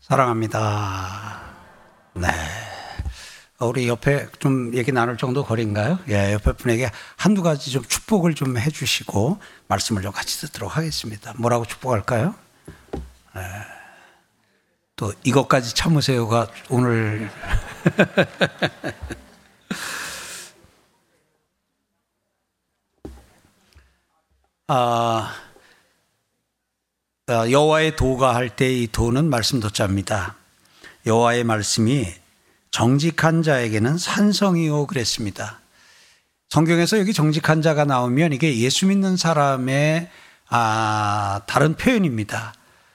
사랑합니다. 네. 우리 옆에 좀 얘기 나눌 정도 거리인가요? 예, 옆에 분에게 한두 가지 좀 축복을 좀 해주시고 말씀을 좀 같이 듣도록 하겠습니다. 뭐라고 축복할까요? 예. 또 이것까지 참으세요가 오늘 아, 아, 여호와의 도가 할 때 이 도는 말씀 도자입니다. 여호와의 말씀이 정직한 자에게는 산성이요 그랬습니다. 성경에서 여기 정직한 자가 나오면 이게 예수 믿는 사람의 아, 다른 표현입니다.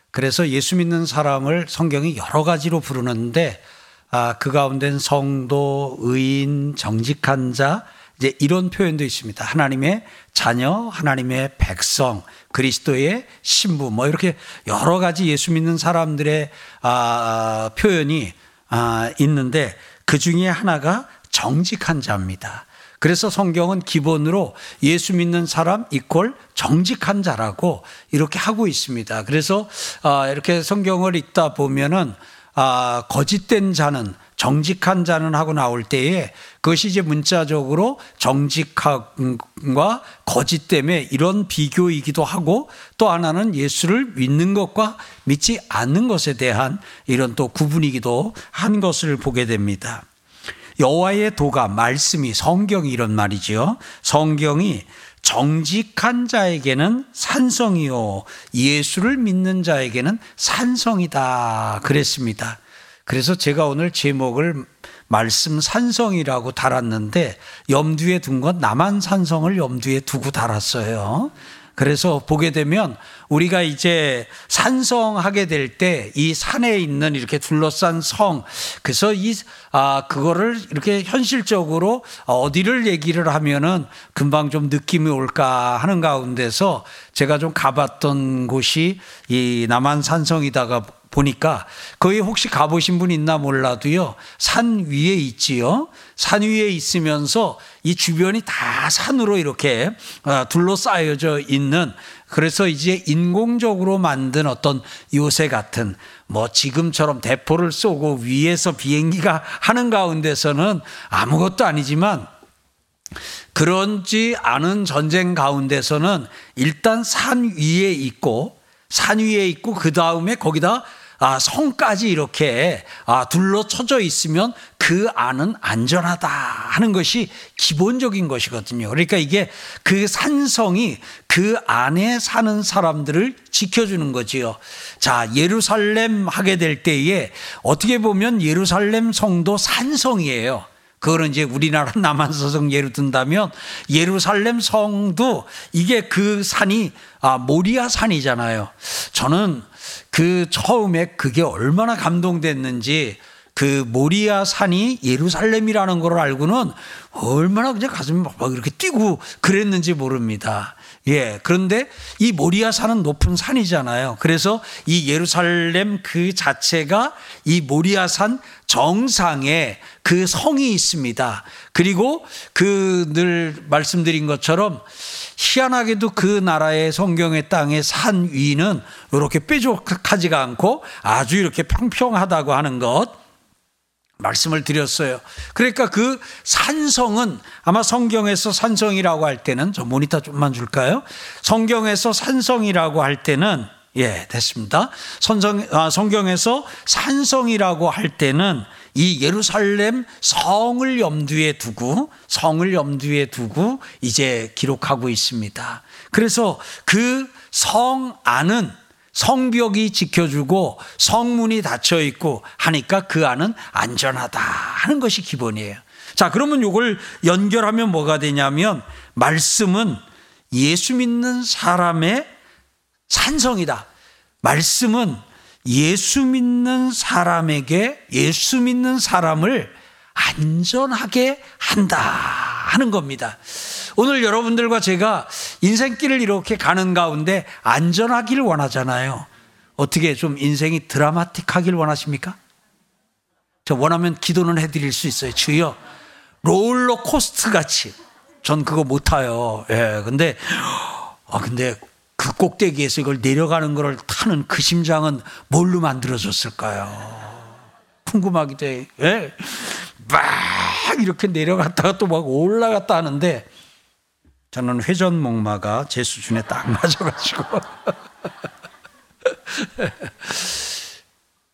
그래서 예수 믿는 사람을 성경이 여러 가지로 부르는데 아, 그 가운데는 성도, 의인, 정직한 자, 이제 이런 표현도 있습니다. 하나님의 자녀, 하나님의 백성, 그리스도의 신부, 뭐 이렇게 여러 가지 예수 믿는 사람들의 아, 표현이 아, 있는데 그 중에 하나가 정직한 자입니다. 그래서 성경은 기본으로 예수 믿는 사람 이퀄 정직한 자라고 이렇게 하고 있습니다. 그래서 아, 이렇게 성경을 읽다 보면은 아, 거짓된 자는 정직한 자는 하고 나올 때에 그것이 이제 문자적으로 정직함과 거짓 때문에 이런 비교이기도 하고 또 하나는 예수를 믿는 것과 믿지 않는 것에 대한 이런 또 구분이기도 한 것을 보게 됩니다. 여호와의 도가 말씀이 성경이 이런 말이죠. 성경이 정직한 자에게는 산성이요 예수를 믿는 자에게는 산성이다 그랬습니다. 그래서 제가 오늘 제목을 말씀 산성이라고 달았는데 염두에 둔건 나만 산성을 염두에 두고 달았어요. 그래서 보게 되면 우리가 이제 산성하게 될 때 이 산에 있는 이렇게 둘러싼 성, 그래서 이, 아, 그거를 이렇게 현실적으로 어디를 얘기를 하면은 금방 좀 느낌이 올까 하는 가운데서 제가 좀 가봤던 곳이 이 남한 산성이다가 보니까 거기 혹시 가보신 분 있나 몰라도요 산 위에 있지요. 산 위에 있으면서 이 주변이 다 산으로 이렇게 어, 둘러싸여져 있는 그래서 이제 인공적으로 만든 어떤 요새 같은 뭐 지금처럼 대포를 쏘고 위에서 비행기가 하는 가운데서는 아무것도 아니지만 그런지 않은 전쟁 가운데서는 일단 산 위에 있고 산 위에 있고 그 다음에 거기다 아, 성까지 이렇게 아, 둘러쳐져 있으면 그 안은 안전하다 하는 것이 기본적인 것이거든요. 그러니까 이게 그 산성이 그 안에 사는 사람들을 지켜주는 거지요. 자, 예루살렘 하게 될 때에 어떻게 보면 예루살렘 성도 산성이에요. 그거는 이제 우리나라 남한서성 예로 든다면 예루살렘 성도 이게 그 산이 아, 모리아 산이잖아요. 저는 그 처음에 그게 얼마나 감동됐는지 그 모리아 산이 예루살렘이라는 걸 알고는 얼마나 그냥 가슴이 막 이렇게 뛰고 그랬는지 모릅니다. 예. 그런데 이 모리아 산은 높은 산이잖아요. 그래서 이 예루살렘 그 자체가 이 모리아 산 정상에 그 성이 있습니다. 그리고 그 늘 말씀드린 것처럼 희한하게도 그 나라의 성경의 땅의 산 위는 이렇게 뾰족하지가 않고 아주 이렇게 평평하다고 하는 것 말씀을 드렸어요. 그러니까 그 산성은 아마 성경에서 산성이라고 할 때는 저 모니터 좀만 줄까요? 성경에서 산성이라고 할 때는 예, 됐습니다. 선성, 아, 성경에서 산성이라고 할 때는 이 예루살렘 성을 염두에 두고 성을 염두에 두고 이제 기록하고 있습니다. 그래서 그 성 안은 성벽이 지켜주고 성문이 닫혀 있고 하니까 그 안은 안전하다 하는 것이 기본이에요. 자, 그러면 이걸 연결하면 뭐가 되냐면 말씀은 예수 믿는 사람의 산성이다. 말씀은 예수 믿는 사람에게 예수 믿는 사람을 안전하게 한다 하는 겁니다. 오늘 여러분들과 제가 인생길을 이렇게 가는 가운데 안전하기를 원하잖아요. 어떻게 좀 인생이 드라마틱하길 원하십니까? 저 원하면 기도는 해드릴 수 있어요. 주여 롤러코스터 같이 전 그거 못 타요. 예, 근데 아 근데 그 꼭대기에서 이걸 내려가는 것을 타는 그 심장은 뭘로 만들어졌을까요? 궁금하기도 해. 예? 막 이렇게 내려갔다가 또 막 올라갔다 하는데 저는 회전 목마가 제 수준에 딱 맞아가지고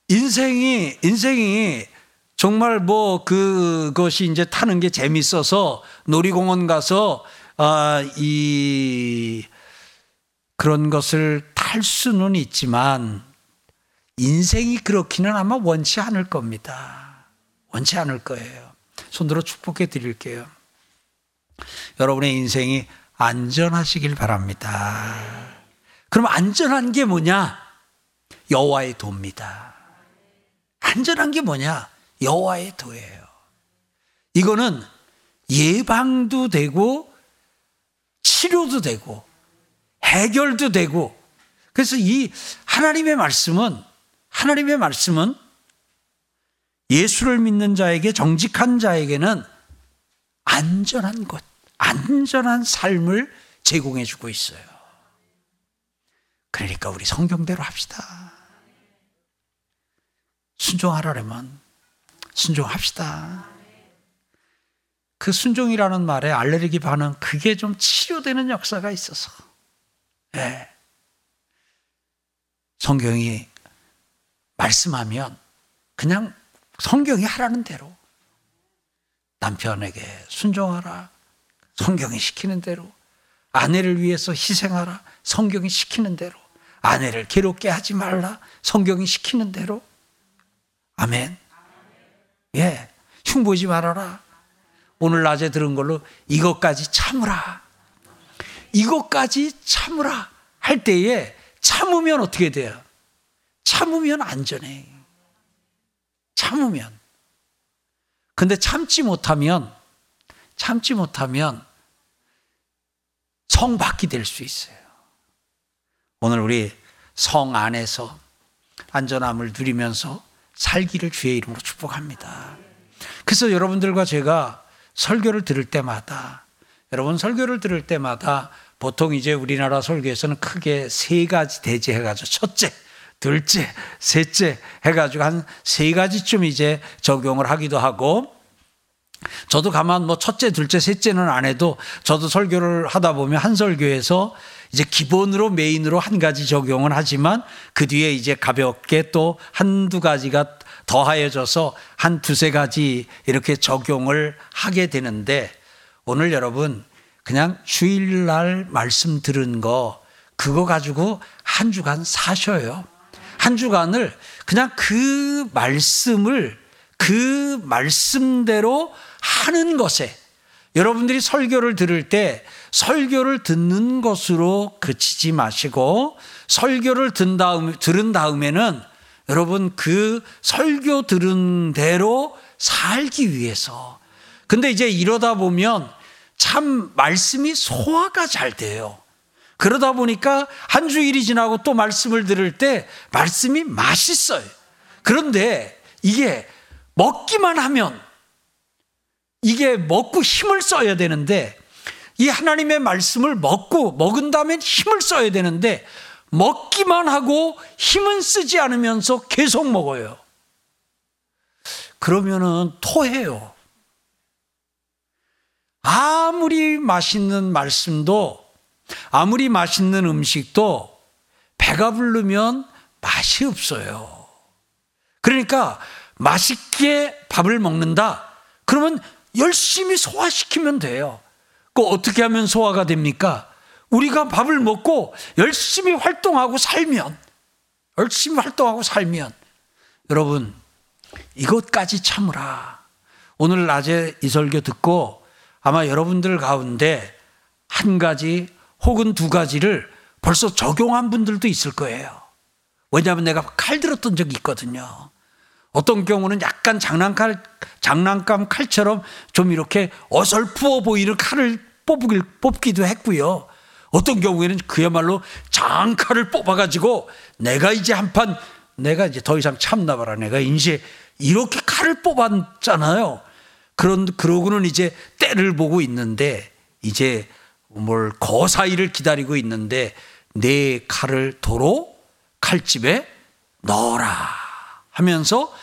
인생이 인생이 정말 뭐 그것이 이제 타는 게 재밌어서 놀이공원 가서 아 이 그런 것을 탈 수는 있지만 인생이 그렇기는 아마 원치 않을 겁니다. 원치 않을 거예요. 손들어 축복해 드릴게요. 여러분의 인생이 안전하시길 바랍니다. 그럼 안전한 게 뭐냐? 여호와의 도입니다. 안전한 게 뭐냐? 여호와의 도예요. 이거는 예방도 되고 치료도 되고 해결도 되고 그래서 이 하나님의 말씀은 하나님의 말씀은 예수를 믿는 자에게 정직한 자에게는 안전한 것, 안전한 삶을 제공해 주고 있어요. 그러니까 우리 성경대로 합시다. 순종하라면 순종합시다. 그 순종이라는 말에 알레르기 반응 그게 좀 치료되는 역사가 있어서 네. 성경이 말씀하면 그냥 성경이 하라는 대로 남편에게 순종하라. 성경이 시키는 대로 아내를 위해서 희생하라. 성경이 시키는 대로 아내를 괴롭게 하지 말라. 성경이 시키는 대로 아멘. 예. 흉보지 말아라. 오늘 낮에 들은 걸로 이것까지 참으라. 이것까지 참으라 할 때에 참으면 어떻게 돼요? 참으면 안전해. 참으면. 근데 참지 못하면, 참지 못하면 성 밖이 될 수 있어요. 오늘 우리 성 안에서 안전함을 누리면서 살기를 주의 이름으로 축복합니다. 그래서 여러분들과 제가 설교를 들을 때마다 여러분 설교를 들을 때마다 보통 이제 우리나라 설교에서는 크게 세 가지 대제해가지고 첫째, 둘째, 셋째 해가지고 한 세 가지쯤 이제 적용을 하기도 하고 저도 가만 뭐 첫째, 둘째, 셋째는 안 해도 저도 설교를 하다 보면 한 설교에서 이제 기본으로 메인으로 한 가지 적용을 하지만 그 뒤에 이제 가볍게 또 한두 가지가 더하여져서 한 두세 가지 이렇게 적용을 하게 되는데 오늘 여러분 그냥 주일날 말씀 들은 거 그거 가지고 한 주간 사셔요. 한 주간을 그냥 그 말씀을 그 말씀대로 하는 것에 여러분들이 설교를 들을 때 설교를 듣는 것으로 그치지 마시고 설교를 든 다음 들은 다음에는 여러분 그 설교 들은 대로 살기 위해서 근데 이제 이러다 보면 참 말씀이 소화가 잘 돼요. 그러다 보니까 한 주일이 지나고 또 말씀을 들을 때 말씀이 맛있어요. 그런데 이게 먹기만 하면 이게 먹고 힘을 써야 되는데 이 하나님의 말씀을 먹고 먹은 다음에 힘을 써야 되는데 먹기만 하고 힘은 쓰지 않으면서 계속 먹어요. 그러면은 토해요. 아무리 맛있는 말씀도 아무리 맛있는 음식도 배가 부르면 맛이 없어요. 그러니까 맛있게 밥을 먹는다. 그러면 열심히 소화시키면 돼요. 그 어떻게 하면 소화가 됩니까? 우리가 밥을 먹고 열심히 활동하고 살면 열심히 활동하고 살면 여러분 이것까지 참으라. 오늘 낮에 이 설교 듣고 아마 여러분들 가운데 한 가지 혹은 두 가지를 벌써 적용한 분들도 있을 거예요. 왜냐하면 내가 칼 들었던 적이 있거든요. 어떤 경우는 약간 장난칼, 장난감 칼처럼 좀 이렇게 어설프어 보이는 칼을 뽑길, 뽑기도 했고요. 어떤 경우에는 그야말로 장칼을 뽑아가지고 내가 이제 한 판, 내가 이제 더 이상 참나봐라. 내가 이제 이렇게 칼을 뽑았잖아요. 그런 그러고는 이제 때를 보고 있는데 이제 뭘 거사이를 기다리고 있는데 내 칼을 도로 칼집에 넣어라 하면서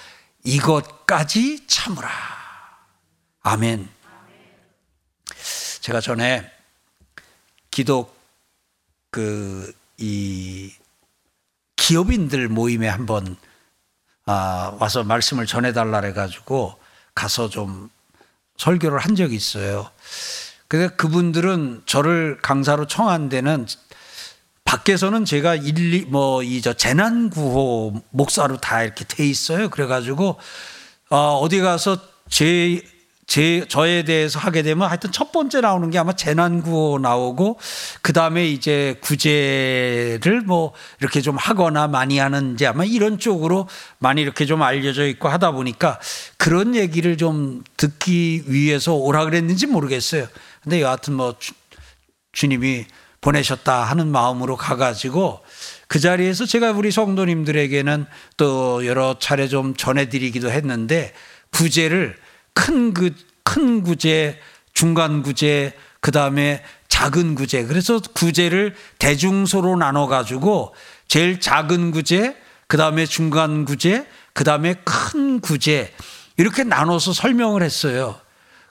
이것까지 참으라. 아멘. 제가 전에 기독 그 이 기업인들 모임에 한번 아, 와서 말씀을 전해달라 해가지고 가서 좀 설교를 한 적이 있어요. 근데 그분들은 저를 강사로 청한 데는 밖에서는 제가 일리 뭐 이 저 재난 구호 목사로 다 이렇게 돼 있어요. 그래가지고 어, 어디 가서 제 제, 저에 대해서 하게 되면 하여튼 첫 번째 나오는 게 아마 재난 구호 나오고, 그 다음에 이제 구제를 뭐 이렇게 좀 하거나 많이 하는지 아마 이런 쪽으로 많이 이렇게 좀 알려져 있고 하다 보니까 그런 얘기를 좀 듣기 위해서 오라 그랬는지 모르겠어요. 근데 여하튼 뭐 주, 주님이 보내셨다 하는 마음으로 가가지고 그 자리에서 제가 우리 성도님들에게는 또 여러 차례 좀 전해드리기도 했는데 구제를 큰, 그, 큰 구제, 중간 구제, 그 다음에 작은 구제. 그래서 구제를 대중소로 나눠가지고 제일 작은 구제, 그 다음에 중간 구제, 그 다음에 큰 구제. 이렇게 나눠서 설명을 했어요.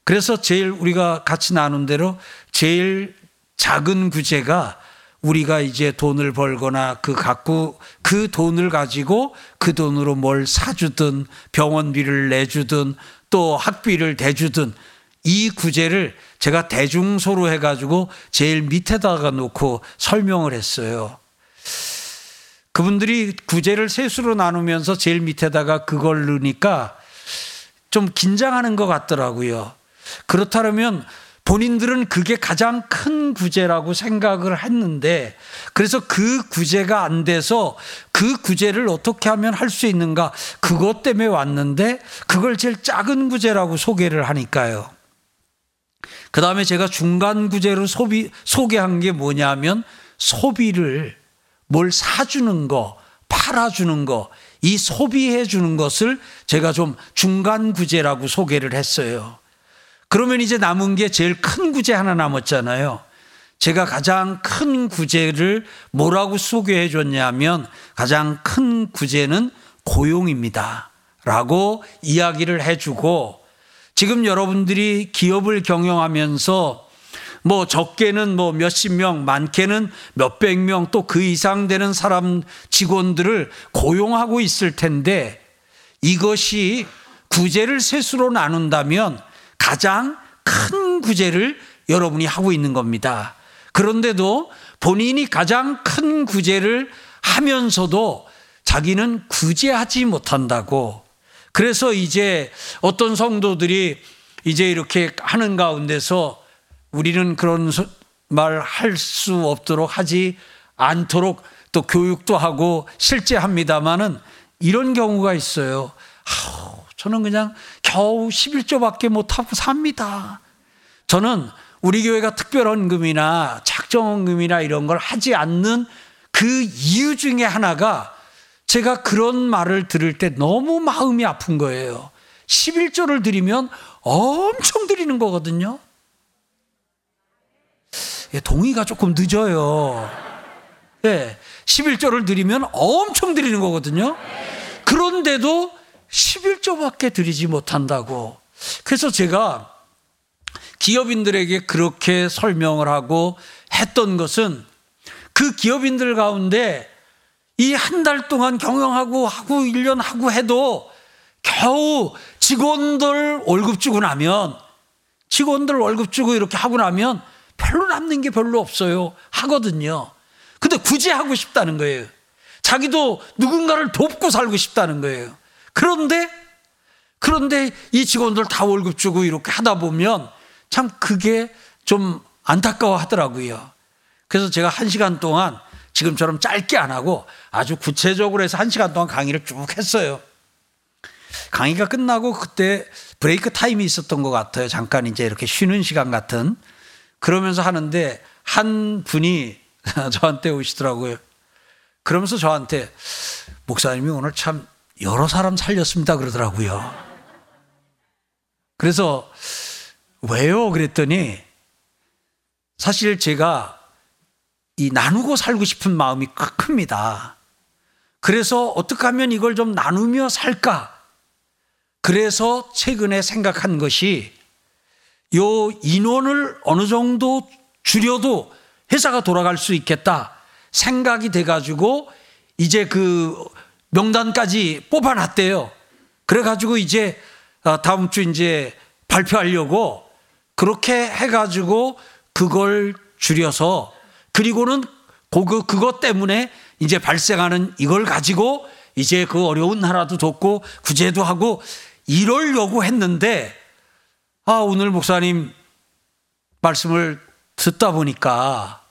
그래서 제일 우리가 같이 나눈 대로 제일 작은 구제가 우리가 이제 돈을 벌거나 그 갖고 그 돈을 가지고 그 돈으로 뭘 사주든 병원비를 내주든 또 학비를 대주든 이 구제를 제가 대중소로 해가지고 제일 밑에다가 놓고 설명을 했어요. 그분들이 구제를 세수로 나누면서 제일 밑에다가 그걸 넣으니까 좀 긴장하는 것 같더라고요. 그렇다면 본인들은 그게 가장 큰 구제라고 생각을 했는데 그래서 그 구제가 안 돼서 그 구제를 어떻게 하면 할 수 있는가 그것 때문에 왔는데 그걸 제일 작은 구제라고 소개를 하니까요. 그 다음에 제가 중간 구제로 소비, 소개한 게 뭐냐면 소비를 뭘 사주는 거, 팔아주는 거, 이 소비해 주는 것을 제가 좀 중간 구제라고 소개를 했어요. 그러면 이제 남은 게 제일 큰 구제 하나 남았잖아요. 제가 가장 큰 구제를 뭐라고 소개해 줬냐면 가장 큰 구제는 고용입니다. 라고 이야기를 해주고 지금 여러분들이 기업을 경영하면서 뭐 적게는 뭐 몇십 명, 많게는 몇백 명 또 그 이상 되는 사람 직원들을 고용하고 있을 텐데 이것이 구제를 세수로 나눈다면 가장 큰 구제를 여러분이 하고 있는 겁니다. 그런데도 본인이 가장 큰 구제를 하면서도 자기는 구제하지 못한다고. 그래서 이제 어떤 성도들이 이제 이렇게 하는 가운데서 우리는 그런 말 할 수 없도록 하지 않도록 또 교육도 하고 실제 합니다마는 이런 경우가 있어요. 아우, 저는 그냥 겨우 11조밖에 못하고 삽니다. 저는 우리 교회가 특별헌금이나 작정헌금이나 이런 걸 하지 않는 그 이유 중에 하나가 제가 그런 말을 들을 때 너무 마음이 아픈 거예요. 11조를 드리면 엄청 드리는 거거든요. 예, 동의가 조금 늦어요. 예, 11조를 드리면 엄청 드리는 거거든요. 그런데도 11조밖에 드리지 못한다고. 그래서 제가 기업인들에게 그렇게 설명을 하고 했던 것은 그 기업인들 가운데 이 한 달 동안 경영하고 하고 1년 하고 해도 겨우 직원들 월급 주고 나면 직원들 월급 주고 이렇게 하고 나면 별로 남는 게 별로 없어요. 하거든요. 근데 굳이 하고 싶다는 거예요. 자기도 누군가를 돕고 살고 싶다는 거예요. 그런데 그런데 이 직원들 다 월급 주고 이렇게 하다 보면 참 그게 좀 안타까워 하더라고요. 그래서 제가 한 시간 동안 지금처럼 짧게 안 하고 아주 구체적으로 해서 한 시간 동안 강의를 쭉 했어요. 강의가 끝나고 그때 브레이크 타임이 있었던 것 같아요. 잠깐 이제 이렇게 쉬는 시간 같은. 그러면서 하는데 한 분이 저한테 오시더라고요. 그러면서 저한테 목사님이 오늘 참 여러 사람 살렸습니다 그러더라고요. 그래서 왜요? 그랬더니 사실 제가 이 나누고 살고 싶은 마음이 큽니다. 그래서 어떻게 하면 이걸 좀 나누며 살까? 그래서 최근에 생각한 것이 요 인원을 어느 정도 줄여도 회사가 돌아갈 수 있겠다 생각이 돼가지고 이제 그 명단까지 뽑아놨대요. 그래가지고 이제 어, 다음 주 이제 발표하려고 그렇게 해가지고 그걸 줄여서 그리고는 그, 그것 때문에 이제 발생하는 이걸 가지고 이제 그 어려운 나라도 돕고 구제도 하고 이러려고 했는데 아, 오늘 목사님 말씀을 듣다 보니까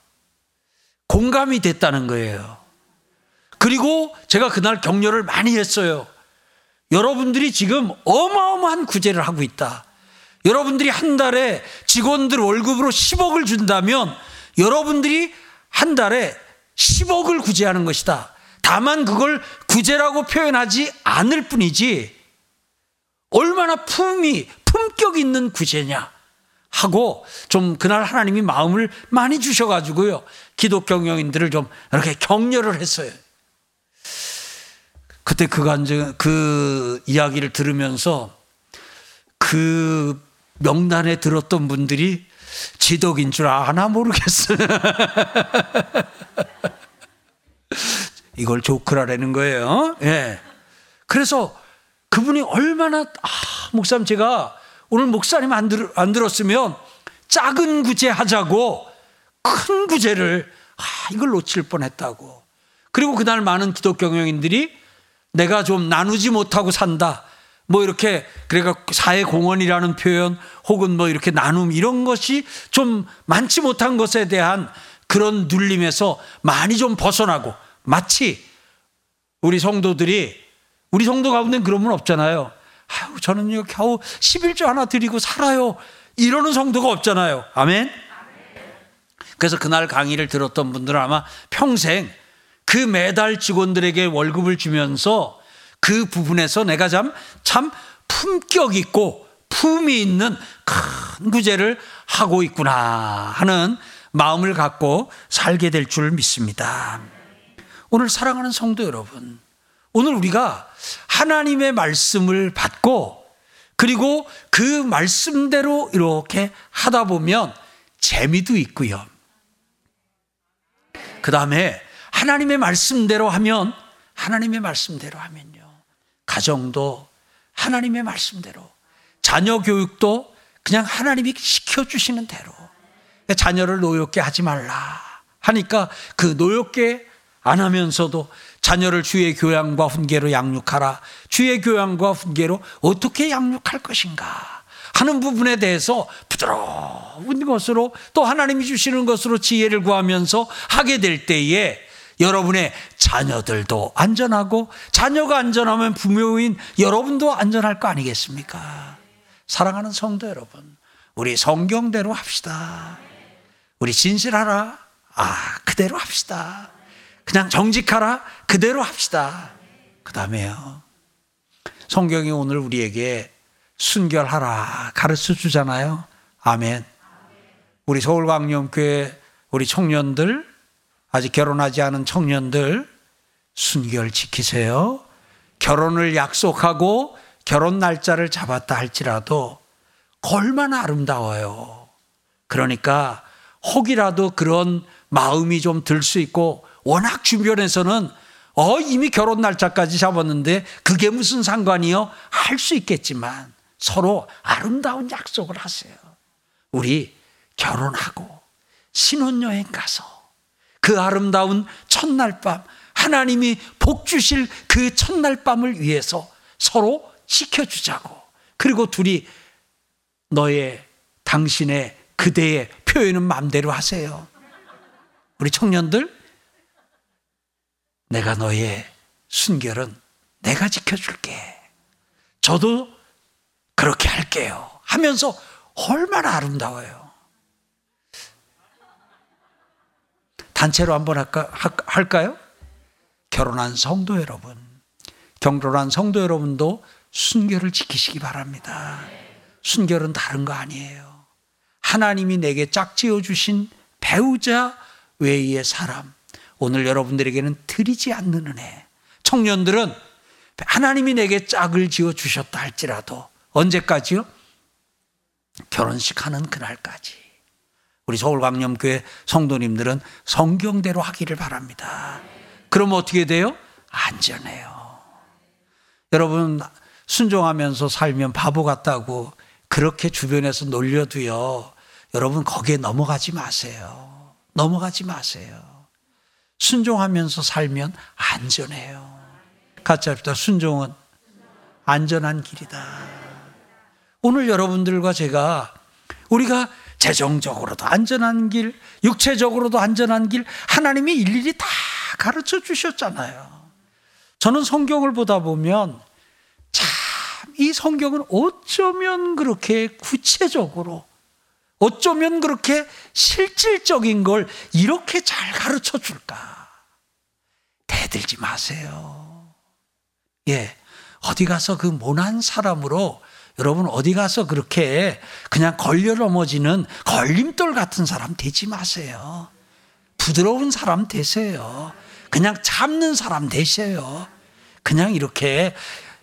공감이 됐다는 거예요. 그리고 제가 그날 격려를 많이 했어요. 여러분들이 지금 어마어마한 구제를 하고 있다. 여러분들이 한 달에 직원들 월급으로 10억을 준다면 여러분들이 한 달에 10억을 구제하는 것이다. 다만 그걸 구제라고 표현하지 않을 뿐이지 얼마나 품이 품격 있는 구제냐 하고 좀 그날 하나님이 마음을 많이 주셔가지고요 기독 경영인들을 좀 이렇게 격려를 했어요. 그때 그 간증 그 이야기를 들으면서 그 명단에 들었던 분들이 지독인 줄 아나 모르겠어요. 이걸 조크라라는 거예요. 예. 그래서 그분이 얼마나 아, 목사님 제가 오늘 목사님 안, 들, 안 들었으면 작은 구제 하자고 큰 구제를 아, 이걸 놓칠 뻔 했다고. 그리고 그날 많은 기독 경영인들이 내가 좀 나누지 못하고 산다. 뭐 이렇게 그래가 사회 공헌이라는 표현 혹은 뭐 이렇게 나눔 이런 것이 좀 많지 못한 것에 대한 그런 눌림에서 많이 좀 벗어나고 마치 우리 성도들이 우리 성도 가운데 그런 분 없잖아요. 아유, 저는요, 겨우 11조 하나 드리고 살아요. 이러는 성도가 없잖아요. 아멘? 그래서 그날 강의를 들었던 분들은 아마 평생 그 매달 직원들에게 월급을 주면서 그 부분에서 내가 참, 참 품격 있고 품이 있는 큰 구제를 하고 있구나 하는 마음을 갖고 살게 될 줄 믿습니다. 오늘 사랑하는 성도 여러분, 오늘 우리가 하나님의 말씀을 받고 그리고 그 말씀대로 이렇게 하다 보면 재미도 있고요. 그 다음에 하나님의 말씀대로 하면 하나님의 말씀대로 하면요. 가정도 하나님의 말씀대로, 자녀 교육도 그냥 하나님이 시켜 주시는 대로, 자녀를 노엽게 하지 말라 하니까 그 노엽게 안 하면서도 자녀를 주의 교양과 훈계로 양육하라. 주의 교양과 훈계로 어떻게 양육할 것인가 하는 부분에 대해서 부드러운 것으로 또 하나님이 주시는 것으로 지혜를 구하면서 하게 될 때에 여러분의 자녀들도 안전하고 자녀가 안전하면 부모인 여러분도 안전할 거 아니겠습니까? 사랑하는 성도 여러분, 우리 성경대로 합시다. 우리 진실하라. 아, 그대로 합시다. 그냥 정직하라. 그대로 합시다. 그 다음에요. 성경이 오늘 우리에게 순결하라 가르쳐 주잖아요. 아멘. 우리 서울광염교회 우리 청년들 아직 결혼하지 않은 청년들 순결 지키세요. 결혼을 약속하고 결혼 날짜를 잡았다 할지라도 얼마나 아름다워요. 그러니까 혹이라도 그런 마음이 좀 들 수 있고 워낙 주변에서는 어 이미 결혼 날짜까지 잡았는데 그게 무슨 상관이요? 할 수 있겠지만 서로 아름다운 약속을 하세요. 우리 결혼하고 신혼여행 가서 그 아름다운 첫날 밤, 하나님이 복 주실 그 첫날 밤을 위해서 서로 지켜주자고. 그리고 둘이 너의, 당신의, 그대의 표현은 마음대로 하세요. 우리 청년들, 내가 너의 순결은 내가 지켜줄게. 저도 그렇게 할게요. 하면서 얼마나 아름다워요. 단체로 한번 할까, 할까요? 결혼한 성도 여러분, 경로한 성도 여러분도 순결을 지키시기 바랍니다. 순결은 다른 거 아니에요. 하나님이 내게 짝지어 주신 배우자 외의 사람. 오늘 여러분들에게는 드리지 않는 은혜. 청년들은 하나님이 내게 짝을 지어 주셨다 할지라도 언제까지요? 결혼식 하는 그날까지. 우리 서울광염교회 성도님들은 성경대로 하기를 바랍니다. 그럼 어떻게 돼요? 안전해요. 여러분, 순종하면서 살면 바보 같다고 그렇게 주변에서 놀려도요. 여러분, 거기에 넘어가지 마세요. 넘어가지 마세요. 순종하면서 살면 안전해요. 같이 합시다. 순종은 안전한 길이다. 오늘 여러분들과 제가 우리가 재정적으로도 안전한 길, 육체적으로도 안전한 길, 하나님이 일일이 다 가르쳐 주셨잖아요. 저는 성경을 보다 보면 참 이 성경은 어쩌면 그렇게 구체적으로, 어쩌면 그렇게 실질적인 걸 이렇게 잘 가르쳐 줄까? 대들지 마세요. 예. 어디 가서 그 모난 사람으로 여러분 어디 가서 그렇게 그냥 걸려 넘어지는 걸림돌 같은 사람 되지 마세요. 부드러운 사람 되세요. 그냥 참는 사람 되세요. 그냥 이렇게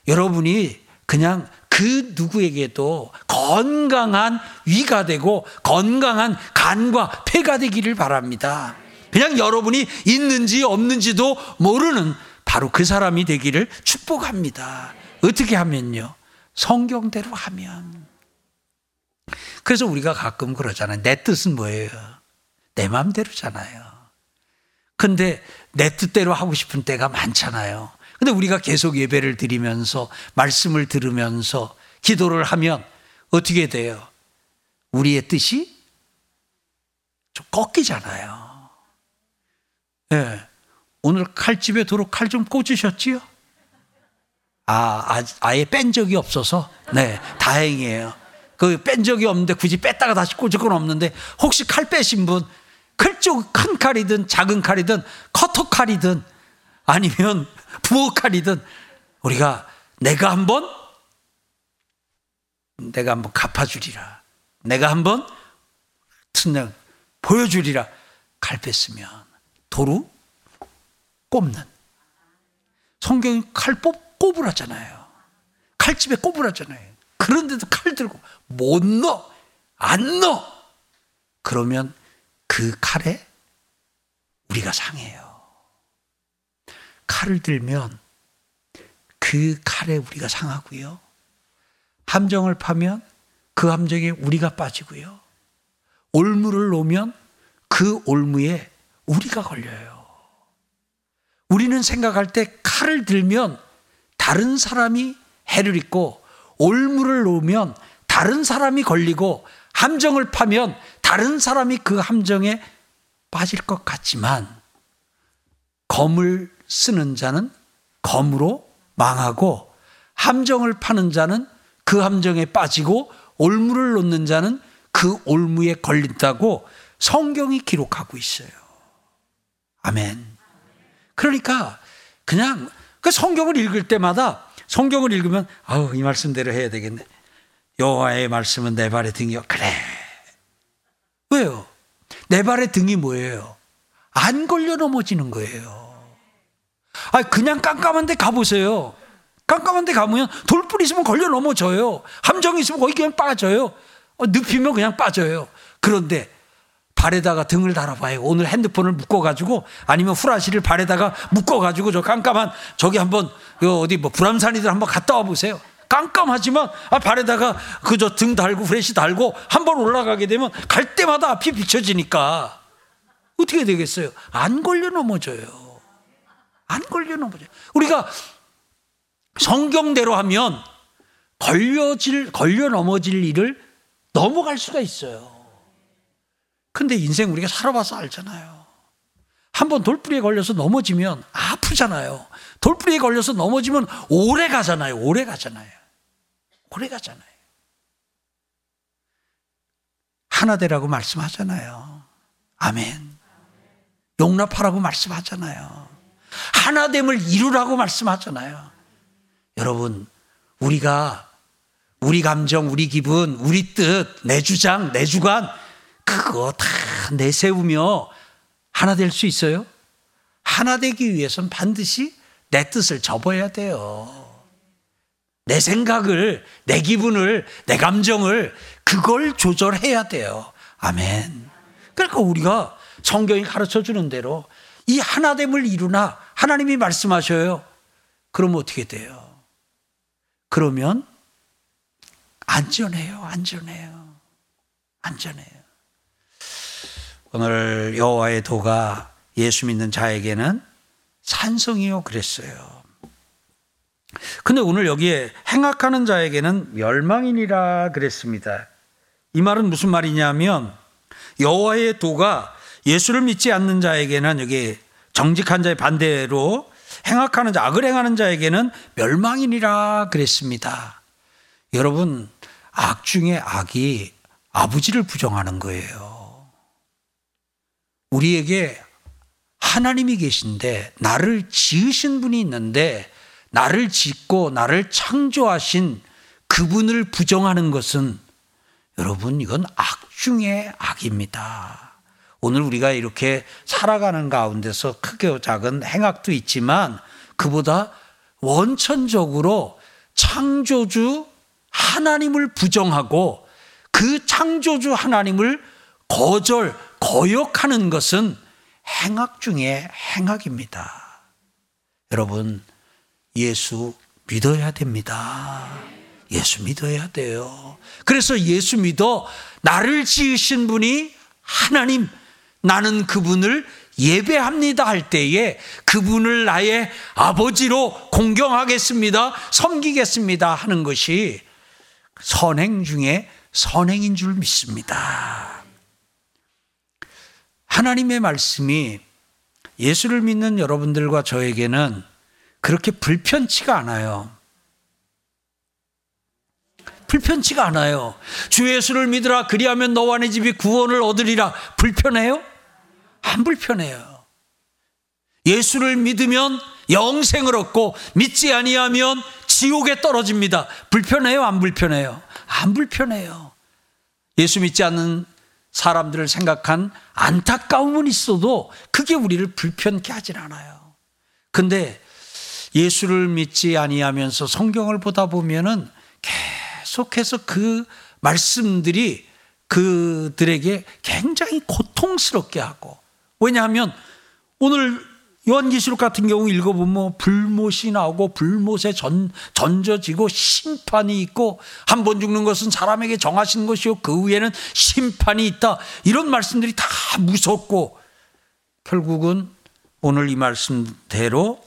여러분이 그냥 그 누구에게도 건강한 위가 되고 건강한 간과 폐가 되기를 바랍니다. 그냥 여러분이 있는지 없는지도 모르는 바로 그 사람이 되기를 축복합니다. 어떻게 하면요? 성경대로 하면. 그래서 우리가 가끔 그러잖아요. 내 뜻은 뭐예요? 내 마음대로잖아요. 근데 내 뜻대로 하고 싶은 때가 많잖아요. 근데 우리가 계속 예배를 드리면서 말씀을 들으면서 기도를 하면 어떻게 돼요? 우리의 뜻이 좀 꺾이잖아요. 예. 네. 오늘 칼집에 도로 칼 좀 꽂으셨지요? 아, 아, 아 예 뺀 적이 없어서, 네, 다행이에요. 그 뺀 적이 없는데 굳이 뺐다가 다시 꽂을 건 없는데, 혹시 칼 빼신 분, 클쪽 큰 칼이든 작은 칼이든 커터 칼이든 아니면 부엌 칼이든 우리가 내가 한번 내가 한번 갚아주리라. 내가 한번 특량 보여주리라. 칼 뺐으면 도루 꼽는 성경이 칼 뽑, 꼬부라잖아요. 칼집에 꼬부라잖아요. 그런데도 칼 들고 못 넣어. 안 넣어. 그러면 그 칼에 우리가 상해요. 칼을 들면 그 칼에 우리가 상하고요. 함정을 파면 그 함정에 우리가 빠지고요. 올무를 놓으면 그 올무에 우리가 걸려요. 우리는 생각할 때 칼을 들면 다른 사람이 해를 입고 올무를 놓으면 다른 사람이 걸리고 함정을 파면 다른 사람이 그 함정에 빠질 것 같지만 검을 쓰는 자는 검으로 망하고 함정을 파는 자는 그 함정에 빠지고 올무를 놓는 자는 그 올무에 걸린다고 성경이 기록하고 있어요. 아멘. 그러니까 그냥 그 성경을 읽을 때마다 성경을 읽으면 아우 이 말씀대로 해야 되겠네. 여호와의 말씀은 내 발의 등이요. 그래. 왜요? 내 발의 등이 뭐예요? 안 걸려 넘어지는 거예요. 아 그냥 깜깜한데 가보세요. 깜깜한데 가면 돌불 있으면 걸려 넘어져요. 함정 있으면 거기 그냥 빠져요. 어, 눕히면 그냥 빠져요. 그런데 발에다가 등을 달아봐요. 오늘 핸드폰을 묶어가지고 아니면 후라시를 발에다가 묶어가지고 저 깜깜한 저기 한번 그 어디 뭐 불암산이들 한번 갔다 와 보세요. 깜깜하지만 아 발에다가 그저 등 달고 후레시 달고 한번 올라가게 되면 갈 때마다 앞이 비춰지니까 어떻게 되겠어요? 안 걸려 넘어져요. 안 걸려 넘어져요. 우리가 성경대로 하면 걸려질 걸려 넘어질 일을 넘어갈 수가 있어요. 근데 인생 우리가 살아봐서 알잖아요. 한번 돌뿌리에 걸려서 넘어지면 아프잖아요. 돌뿌리에 걸려서 넘어지면 오래 가잖아요. 오래 가잖아요. 오래 가잖아요. 하나 되라고 말씀하잖아요. 아멘. 용납하라고 말씀하잖아요. 하나됨을 이루라고 말씀하잖아요. 여러분, 우리가 우리 감정, 우리 기분, 우리 뜻, 내 주장, 내 주관 그거 다 내세우며 하나 될 수 있어요? 하나 되기 위해서는 반드시 내 뜻을 접어야 돼요. 내 생각을, 내 기분을, 내 감정을 그걸 조절해야 돼요. 아멘. 그러니까 우리가 성경이 가르쳐 주는 대로 이 하나됨을 이루나 하나님이 말씀하셔요. 그러면 어떻게 돼요? 그러면 안전해요. 안전해요. 안전해요. 오늘 여호와의 도가 예수 믿는 자에게는 산성이요 그랬어요. 근데 오늘 여기에 행악하는 자에게는 멸망이니라 그랬습니다. 이 말은 무슨 말이냐면 여호와의 도가 예수를 믿지 않는 자에게는 여기 정직한 자의 반대로 행악하는 자, 악을 행하는 자에게는 멸망이니라 그랬습니다. 여러분, 악 중에 악이 아버지를 부정하는 거예요. 우리에게 하나님이 계신데 나를 지으신 분이 있는데 나를 짓고 나를 창조하신 그분을 부정하는 것은 여러분 이건 악 중의 악입니다. 오늘 우리가 이렇게 살아가는 가운데서 크게 작은 행악도 있지만 그보다 원천적으로 창조주 하나님을 부정하고 그 창조주 하나님을 거절, 거역하는 것은 행악 중에 행악입니다. 여러분, 예수 믿어야 됩니다. 예수 믿어야 돼요. 그래서 예수 믿어 나를 지으신 분이 하나님, 나는 그분을 예배합니다 할 때에 그분을 나의 아버지로 공경하겠습니다. 섬기겠습니다 하는 것이 선행 중에 선행인 줄 믿습니다. 하나님의 말씀이 예수를 믿는 여러분들과 저에게는 그렇게 불편치가 않아요. 불편치가 않아요. 주 예수를 믿으라 그리하면 너와 내 집이 구원을 얻으리라 불편해요? 안 불편해요. 예수를 믿으면 영생을 얻고 믿지 아니하면 지옥에 떨어집니다. 불편해요? 안 불편해요? 안 불편해요. 예수 믿지 않는 사람들을 생각한 안타까움은 있어도 그게 우리를 불편케 하진 않아요. 근데 예수를 믿지 아니하면서 성경을 보다 보면은 계속해서 그 말씀들이 그들에게 굉장히 고통스럽게 하고 왜냐하면 오늘 요한계시록 같은 경우 읽어보면 뭐 불못이 나오고 불못에 전, 던져지고 심판이 있고 한 번 죽는 것은 사람에게 정하신 것이요 그 위에는 심판이 있다 이런 말씀들이 다 무섭고 결국은 오늘 이 말씀대로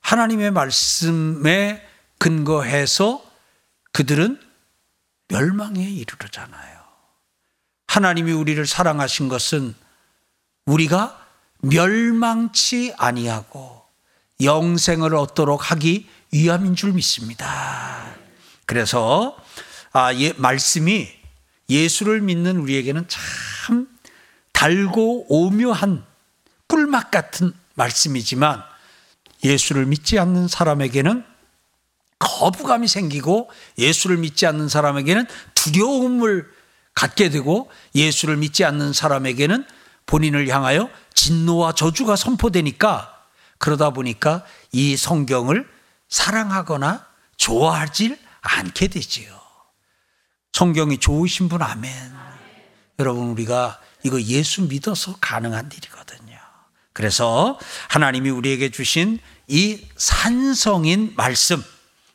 하나님의 말씀에 근거해서 그들은 멸망에 이르르잖아요. 하나님이 우리를 사랑하신 것은 우리가 멸망치 아니하고 영생을 얻도록 하기 위함인 줄 믿습니다. 그래서 아, 예, 말씀이 예수를 믿는 우리에게는 참 달고 오묘한 꿀맛 같은 말씀이지만 예수를 믿지 않는 사람에게는 거부감이 생기고 예수를 믿지 않는 사람에게는 두려움을 갖게 되고 예수를 믿지 않는 사람에게는 본인을 향하여 진노와 저주가 선포되니까 그러다 보니까 이 성경을 사랑하거나 좋아하지 않게 되지요. 성경이 좋으신 분 아멘. 여러분 우리가 이거 예수 믿어서 가능한 일이거든요. 그래서 하나님이 우리에게 주신 이 산성인 말씀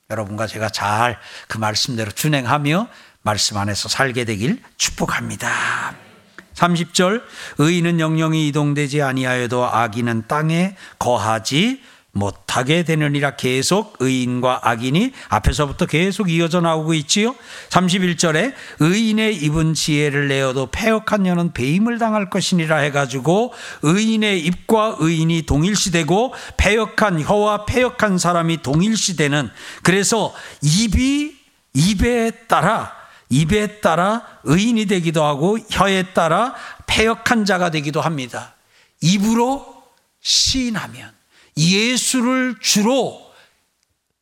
여러분과 제가 잘 그 말씀대로 준행하며 말씀 안에서 살게 되길 축복합니다. 30절 의인은 영영이 이동되지 아니하여도 악인은 땅에 거하지 못하게 되느니라 계속 의인과 악인이 앞에서부터 계속 이어져 나오고 있지요. 31절에 의인의 입은 지혜를 내어도 패역한 년은 배임을 당할 것이니라 해가지고 의인의 입과 의인이 동일시되고 패역한 혀와 패역한 사람이 동일시되는 그래서 입이 입에 따라 입에 따라 의인이 되기도 하고 혀에 따라 패역한 자가 되기도 합니다. 입으로 시인하면 예수를 주로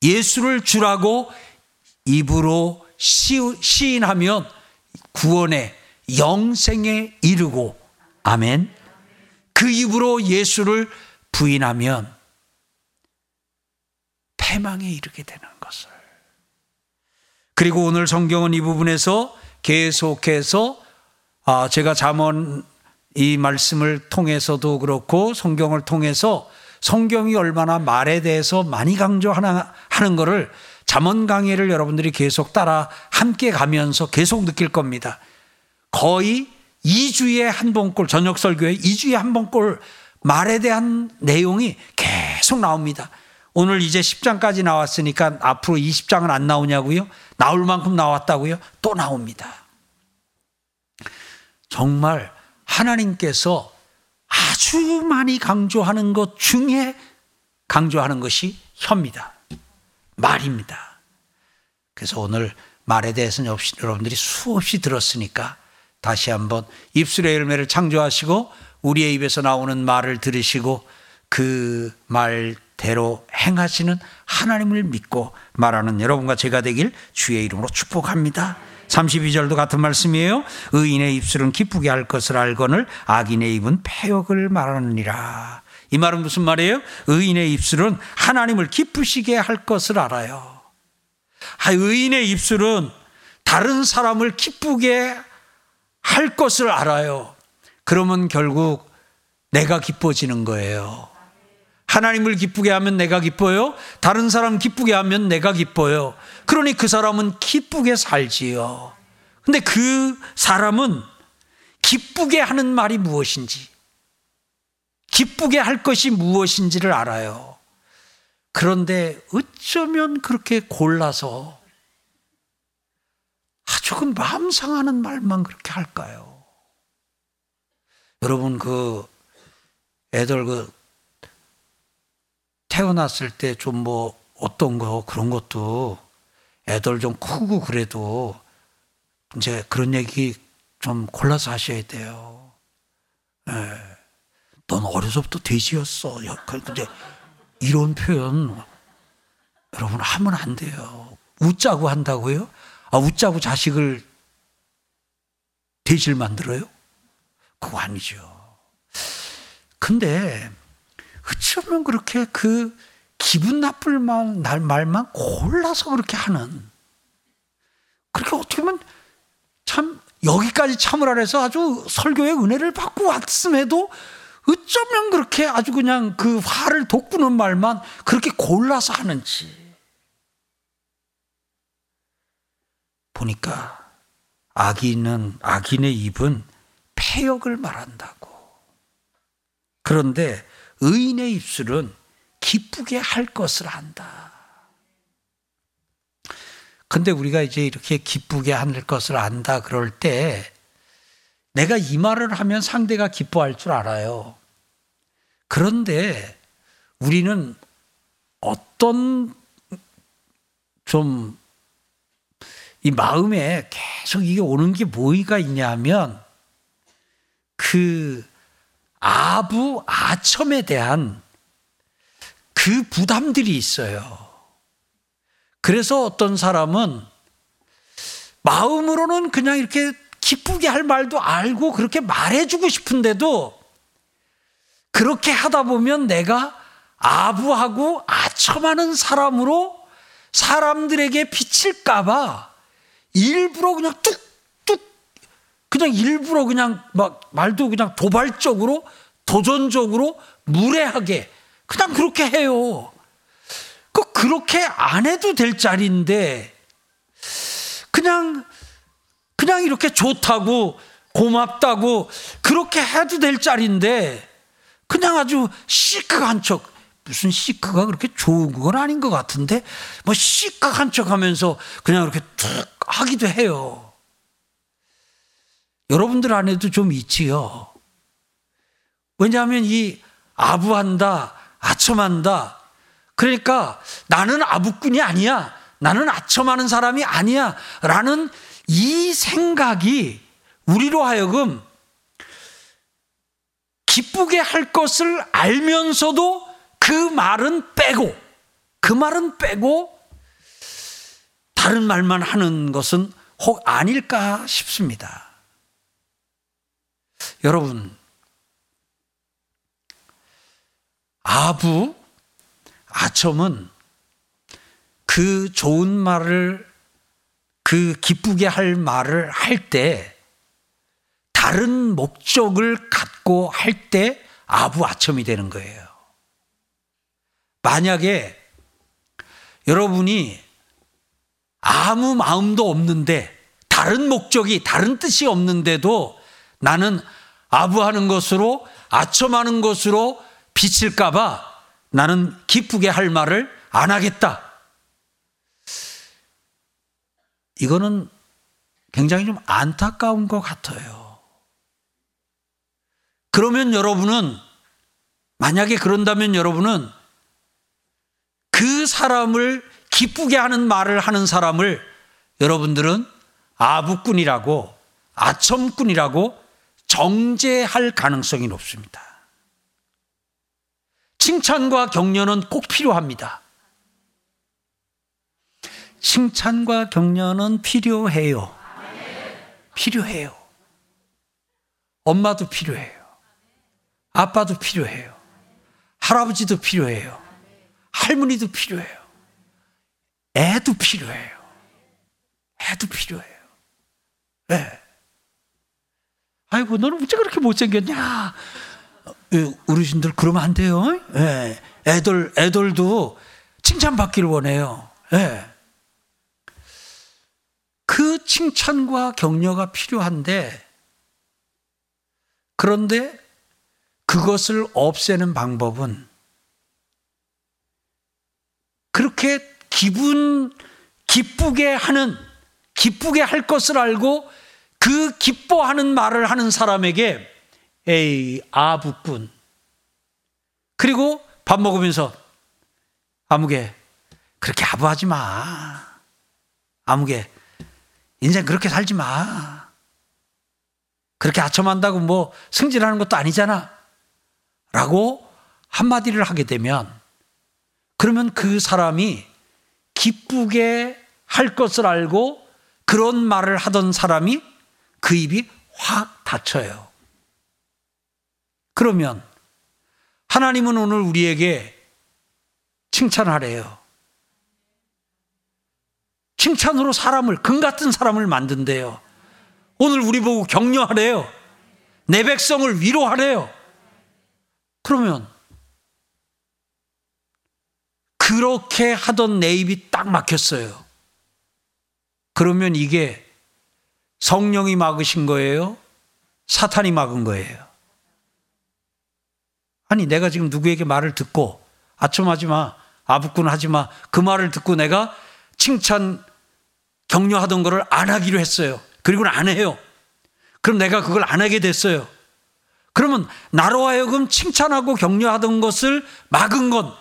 예수를 주라고 입으로 시 인하면 구원의 영생에 이르고 아멘. 그 입으로 예수를 부인하면 패망에 이르게 되는 것을. 그리고 오늘 성경은 이 부분에서 계속해서 아, 제가 잠언 이 말씀을 통해서도 그렇고 성경을 통해서 성경이 얼마나 말에 대해서 많이 강조하나 하는 것을 잠언 강의를 여러분들이 계속 따라 함께 가면서 계속 느낄 겁니다. 거의 2주에 한 번꼴 저녁 설교에 2주에 한 번꼴 말에 대한 내용이 계속 나옵니다. 오늘 이제 10장까지 나왔으니까 앞으로 20장은 안 나오냐고요? 나올 만큼 나왔다고요? 또 나옵니다. 정말 하나님께서 아주 많이 강조하는 것 중에 강조하는 것이 혀입니다. 말입니다. 그래서 오늘 말에 대해서는 여러분들이 수없이 들었으니까 다시 한번 입술의 열매를 창조하시고 우리의 입에서 나오는 말을 들으시고 그 말 대로 행하시는 하나님을 믿고 말하는 여러분과 제가 되길 주의 이름으로 축복합니다. 32절도 같은 말씀이에요. 의인의 입술은 기쁘게 할 것을 알거늘 악인의 입은 폐역을 말하느니라. 이 말은 무슨 말이에요? 의인의 입술은 하나님을 기쁘시게 할 것을 알아요. 아, 의인의 입술은 다른 사람을 기쁘게 할 것을 알아요. 그러면 결국 내가 기뻐지는 거예요. 하나님을 기쁘게 하면 내가 기뻐요. 다른 사람 기쁘게 하면 내가 기뻐요. 그러니 그 사람은 기쁘게 살지요. 근데 그 사람은 기쁘게 하는 말이 무엇인지, 기쁘게 할 것이 무엇인지를 알아요. 그런데 어쩌면 그렇게 골라서 아주 그 마음 상하는 말만 그렇게 할까요? 여러분 그 애들 그 태어났을 때 좀 뭐 어떤 거 그런 것도 애들 좀 크고 그래도 이제 그런 얘기 좀 골라서 하셔야 돼요. 예. 넌 어려서부터 돼지였어. 근데 이런 표현 여러분 하면 안 돼요. 웃자고 한다고요? 아, 웃자고 자식을 돼지를 만들어요? 그거 아니죠. 근데 어쩌면 그렇게 그 기분 나쁠 말, 날 말만 골라서 그렇게 하는. 그렇게 어떻게 보면 참 여기까지 참으라 해서 아주 설교의 은혜를 받고 왔음에도 어쩌면 그렇게 아주 그냥 그 화를 돋구는 말만 그렇게 골라서 하는지. 보니까 악인은, 악인의 입은 폐역을 말한다고. 그런데 의인의 입술은 기쁘게 할 것을 한다. 근데 우리가 이제 이렇게 기쁘게 할 것을 안다 그럴 때 내가 이 말을 하면 상대가 기뻐할 줄 알아요. 그런데 우리는 어떤 좀 이 마음에 계속 이게 오는 게 뭐가 있냐면 그 아부 아첨에 대한 그 부담들이 있어요. 그래서 어떤 사람은 마음으로는 그냥 이렇게 기쁘게 할 말도 알고 그렇게 말해주고 싶은데도 그렇게 하다 보면 내가 아부하고 아첨하는 사람으로 사람들에게 비칠까봐 일부러 그냥 뚝뚝 그냥 일부러 그냥 막 말도 그냥 도발적으로 도전적으로 무례하게 그냥 그렇게 해요. 그 그렇게 안 해도 될 자리인데 그냥 그냥 이렇게 좋다고 고맙다고 그렇게 해도 될 자리인데 그냥 아주 시크한 척 무슨 시크가 그렇게 좋은 건 아닌 것 같은데 뭐 시크한 척 하면서 그냥 이렇게 툭 하기도 해요. 여러분들 안에도 좀 있지요. 왜냐하면 이 아부한다, 아첨한다. 그러니까 나는 아부꾼이 아니야. 나는 아첨하는 사람이 아니야. 라는 이 생각이 우리로 하여금 기쁘게 할 것을 알면서도 그 말은 빼고, 그 말은 빼고 다른 말만 하는 것은 혹 아닐까 싶습니다. 여러분, 아부, 아첨은 그 좋은 말을 그 기쁘게 할 말을 할 때 다른 목적을 갖고 할 때 아부 아첨이 되는 거예요. 만약에 여러분이 아무 마음도 없는데 다른 목적이 다른 뜻이 없는데도 나는 아부하는 것으로 아첨하는 것으로 비칠까봐 나는 기쁘게 할 말을 안 하겠다. 이거는 굉장히 좀 안타까운 것 같아요. 그러면 여러분은, 만약에 그런다면 여러분은 그 사람을 기쁘게 하는 말을 하는 사람을 여러분들은 아부꾼이라고, 아첨꾼이라고 정죄할 가능성이 높습니다. 칭찬과 격려는 꼭 필요합니다. 칭찬과 격려는 필요해요. 필요해요. 엄마도 필요해요. 아빠도 필요해요. 할아버지도 필요해요. 할머니도 필요해요. 애도 필요해요. 애도 필요해요. 네. 아이고, 너는 어째 그렇게 못생겼냐? 어르신들 그러면 안 돼요. 네. 애들, 애들도 칭찬받기를 원해요. 네. 그 칭찬과 격려가 필요한데, 그런데 그것을 없애는 방법은 그렇게 기분 기쁘게 하는 기쁘게 할 것을 알고 그 기뻐하는 말을 하는 사람에게 에이 아부꾼. 그리고 밥 먹으면서 아무개 그렇게 아부하지 마. 아무개 인생 그렇게 살지 마. 그렇게 아첨한다고 뭐 승진하는 것도 아니잖아. 라고 한마디를 하게 되면 그러면 그 사람이 기쁘게 할 것을 알고 그런 말을 하던 사람이 그 입이 확 닫혀요. 그러면 하나님은 오늘 우리에게 칭찬하래요. 칭찬으로 사람을, 금 같은 사람을 만든대요. 오늘 우리 보고 격려하래요. 내 백성을 위로하래요. 그러면 그렇게 하던 내 입이 딱 막혔어요. 그러면 이게 성령이 막으신 거예요? 사탄이 막은 거예요? 아니, 내가 지금 누구에게 말을 듣고, 아첨하지 마, 아부꾼 하지 마, 그 말을 듣고 내가 칭찬, 격려하던 거를 안 하기로 했어요. 그리고는 안 해요. 그럼 내가 그걸 안 하게 됐어요. 그러면 나로 하여금 칭찬하고 격려하던 것을 막은 건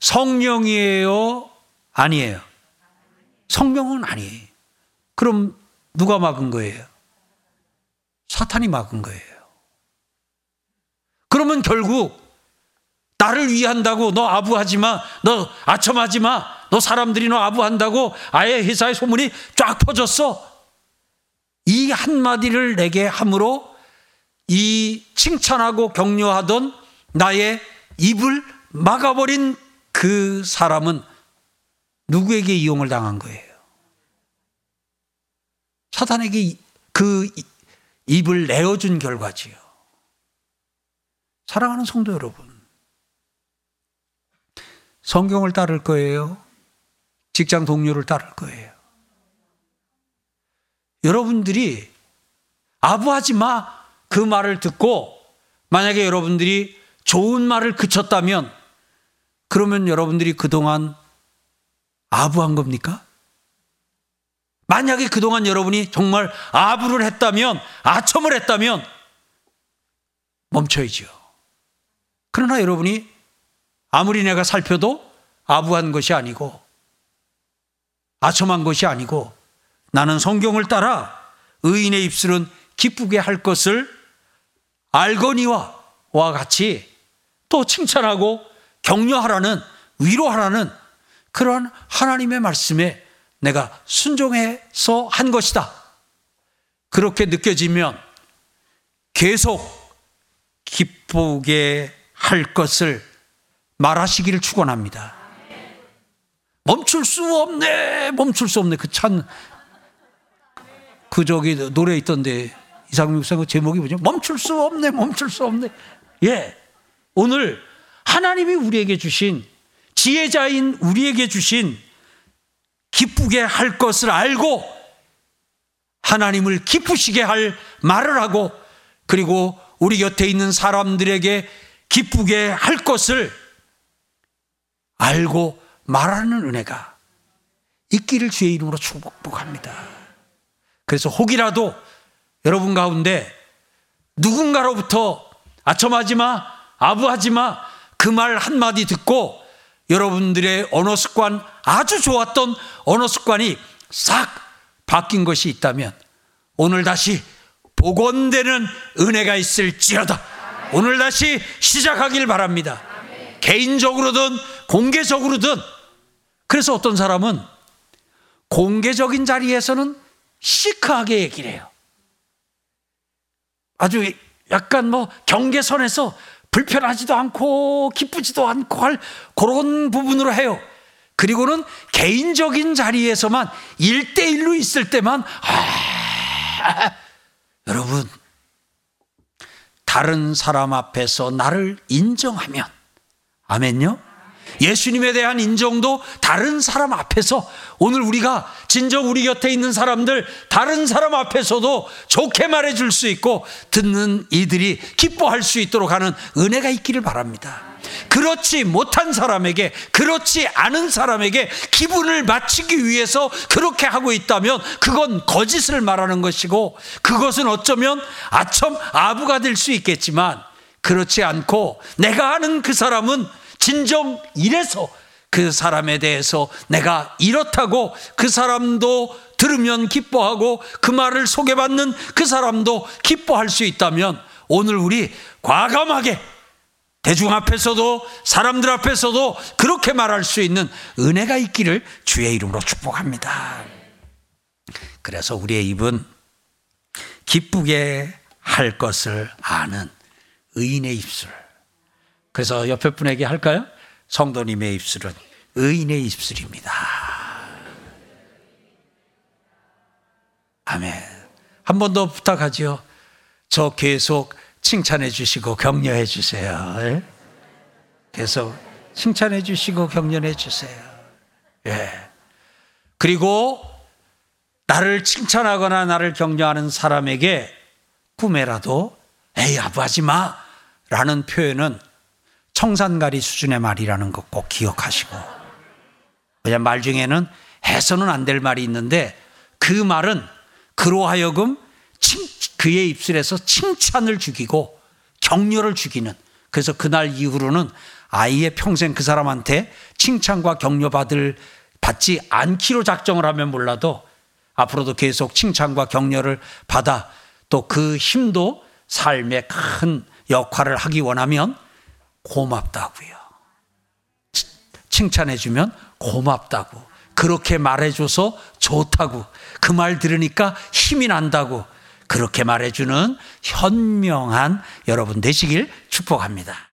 성령이에요? 아니에요? 성령은 아니에요. 그럼 누가 막은 거예요? 사탄이 막은 거예요. 그러면 결국 나를 위한다고 너 아부하지 마, 너 아첨하지 마, 너 사람들이 너 아부한다고 아예 회사의 소문이 쫙 퍼졌어. 이 한마디를 내게 함으로 이 칭찬하고 격려하던 나의 입을 막아버린 그 사람은 누구에게 이용을 당한 거예요? 사탄에게 그 입을 내어준 결과지요. 사랑하는 성도 여러분, 성경을 따를 거예요? 직장 동료를 따를 거예요? 여러분들이 아부하지 마! 그 말을 듣고 만약에 여러분들이 좋은 말을 그쳤다면 그러면 여러분들이 그동안 아부한 겁니까? 만약에 그동안 여러분이 정말 아부를 했다면, 아첨을 했다면 멈춰야지요. 그러나 여러분이 아무리 내가 살펴도 아부한 것이 아니고 아첨한 것이 아니고 나는 성경을 따라 의인의 입술은 기쁘게 할 것을 알거니와 와 같이 또 칭찬하고 격려하라는 위로하라는 그러한 하나님의 말씀에 내가 순종해서 한 것이다. 그렇게 느껴지면 계속 기쁘게 할 것을 말하시기를 축원합니다. 멈출 수 없네, 멈출 수 없네. 그 찬, 그 저기 노래 있던데 이상민 목사 그 제목이 뭐죠? 멈출 수 없네, 멈출 수 없네. 예, 오늘 하나님이 우리에게 주신 지혜자인 우리에게 주신 기쁘게 할 것을 알고 하나님을 기쁘시게 할 말을 하고 그리고 우리 곁에 있는 사람들에게 기쁘게 할 것을 알고 말하는 은혜가 있기를 주의 이름으로 축복합니다. 그래서 혹이라도 여러분 가운데 누군가로부터 아첨하지 마, 아부하지 마, 그 말 한마디 듣고 여러분들의 언어 습관, 아주 좋았던 언어 습관이 싹 바뀐 것이 있다면 오늘 다시 복원되는 은혜가 있을지어다. 오늘 다시 시작하길 바랍니다. 개인적으로든 공개적으로든 그래서 어떤 사람은 공개적인 자리에서는 시크하게 얘기를 해요. 아주 약간 뭐 경계선에서 불편하지도 않고 기쁘지도 않고 할 그런 부분으로 해요. 그리고는 개인적인 자리에서만 일대일로 있을 때만 아, 여러분 다른 사람 앞에서 나를 인정하면 아멘요? 예수님에 대한 인정도 다른 사람 앞에서 오늘 우리가 진정 우리 곁에 있는 사람들 다른 사람 앞에서도 좋게 말해 줄 수 있고 듣는 이들이 기뻐할 수 있도록 하는 은혜가 있기를 바랍니다. 그렇지 못한 사람에게 그렇지 않은 사람에게 기분을 맞추기 위해서 그렇게 하고 있다면 그건 거짓을 말하는 것이고 그것은 어쩌면 아첨 아부가 될 수 있겠지만 그렇지 않고 내가 아는 그 사람은 진정 이래서 그 사람에 대해서 내가 이렇다고 그 사람도 들으면 기뻐하고 그 말을 소개받는 그 사람도 기뻐할 수 있다면 오늘 우리 과감하게 대중 앞에서도 사람들 앞에서도 그렇게 말할 수 있는 은혜가 있기를 주의 이름으로 축복합니다. 그래서 우리의 입은 기쁘게 할 것을 아는 의인의 입술. 그래서 옆에 분에게 할까요? 성도님의 입술은 의인의 입술입니다. 아멘. 한 번 더 부탁하지요. 저 계속 칭찬해 주시고 격려해 주세요. 예? 계속 칭찬해 주시고 격려해 주세요. 예. 그리고 나를 칭찬하거나 나를 격려하는 사람에게 꿈에라도 에이 아부하지 마 라는 표현은 청산가리 수준의 말이라는 것 꼭 기억하시고 왜냐 말 중에는 해서는 안 될 말이 있는데 그 말은 그로 하여금 칭, 그의 입술에서 칭찬을 죽이고 격려를 죽이는 그래서 그날 이후로는 아이의 평생 그 사람한테 칭찬과 격려받을 받지 않기로 작정을 하면 몰라도 앞으로도 계속 칭찬과 격려를 받아 또 그 힘도 삶의 큰 역할을 하기 원하면 고맙다고요. 칭찬해주면 고맙다고. 그렇게 말해줘서 좋다고. 그 말 들으니까 힘이 난다고. 그렇게 말해주는 현명한 여러분 되시길 축복합니다.